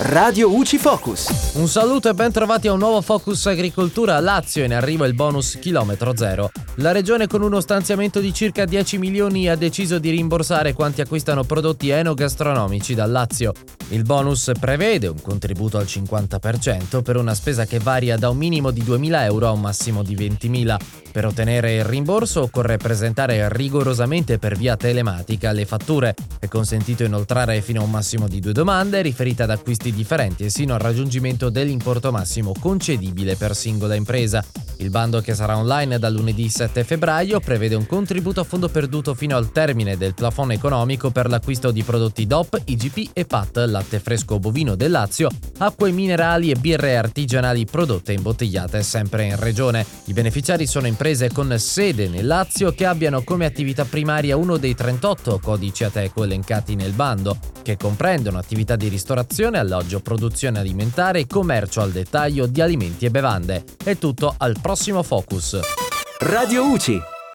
Radio UCI Focus. Un saluto e ben trovati a un nuovo Focus Agricoltura Lazio in arrivo il bonus chilometro zero. La regione con uno stanziamento di circa 10 milioni ha deciso di rimborsare quanti acquistano prodotti enogastronomici dal Lazio. Il bonus prevede un contributo al 50% per una spesa che varia da un minimo di 2.000 euro a un massimo di 20.000. Per ottenere il rimborso occorre presentare rigorosamente per via telematica le fatture. È consentito inoltrare fino a un massimo di due domande riferite ad acquisti differenti e sino al raggiungimento dell'importo massimo concedibile per singola impresa. Il bando che sarà online dal lunedì 7 febbraio prevede un contributo a fondo perduto fino al termine del plafond economico per l'acquisto di prodotti DOP, IGP e PAT, latte fresco bovino del Lazio, acque minerali e birre artigianali prodotte e imbottigliate sempre in regione. I beneficiari sono imprese con sede nel Lazio che abbiano come attività primaria uno dei 38 codici ATECO elencati nel bando, che comprendono attività di ristorazione, alloggio, produzione alimentare e commercio al dettaglio di alimenti e bevande. È tutto al prossimo Focus. Radio UCI.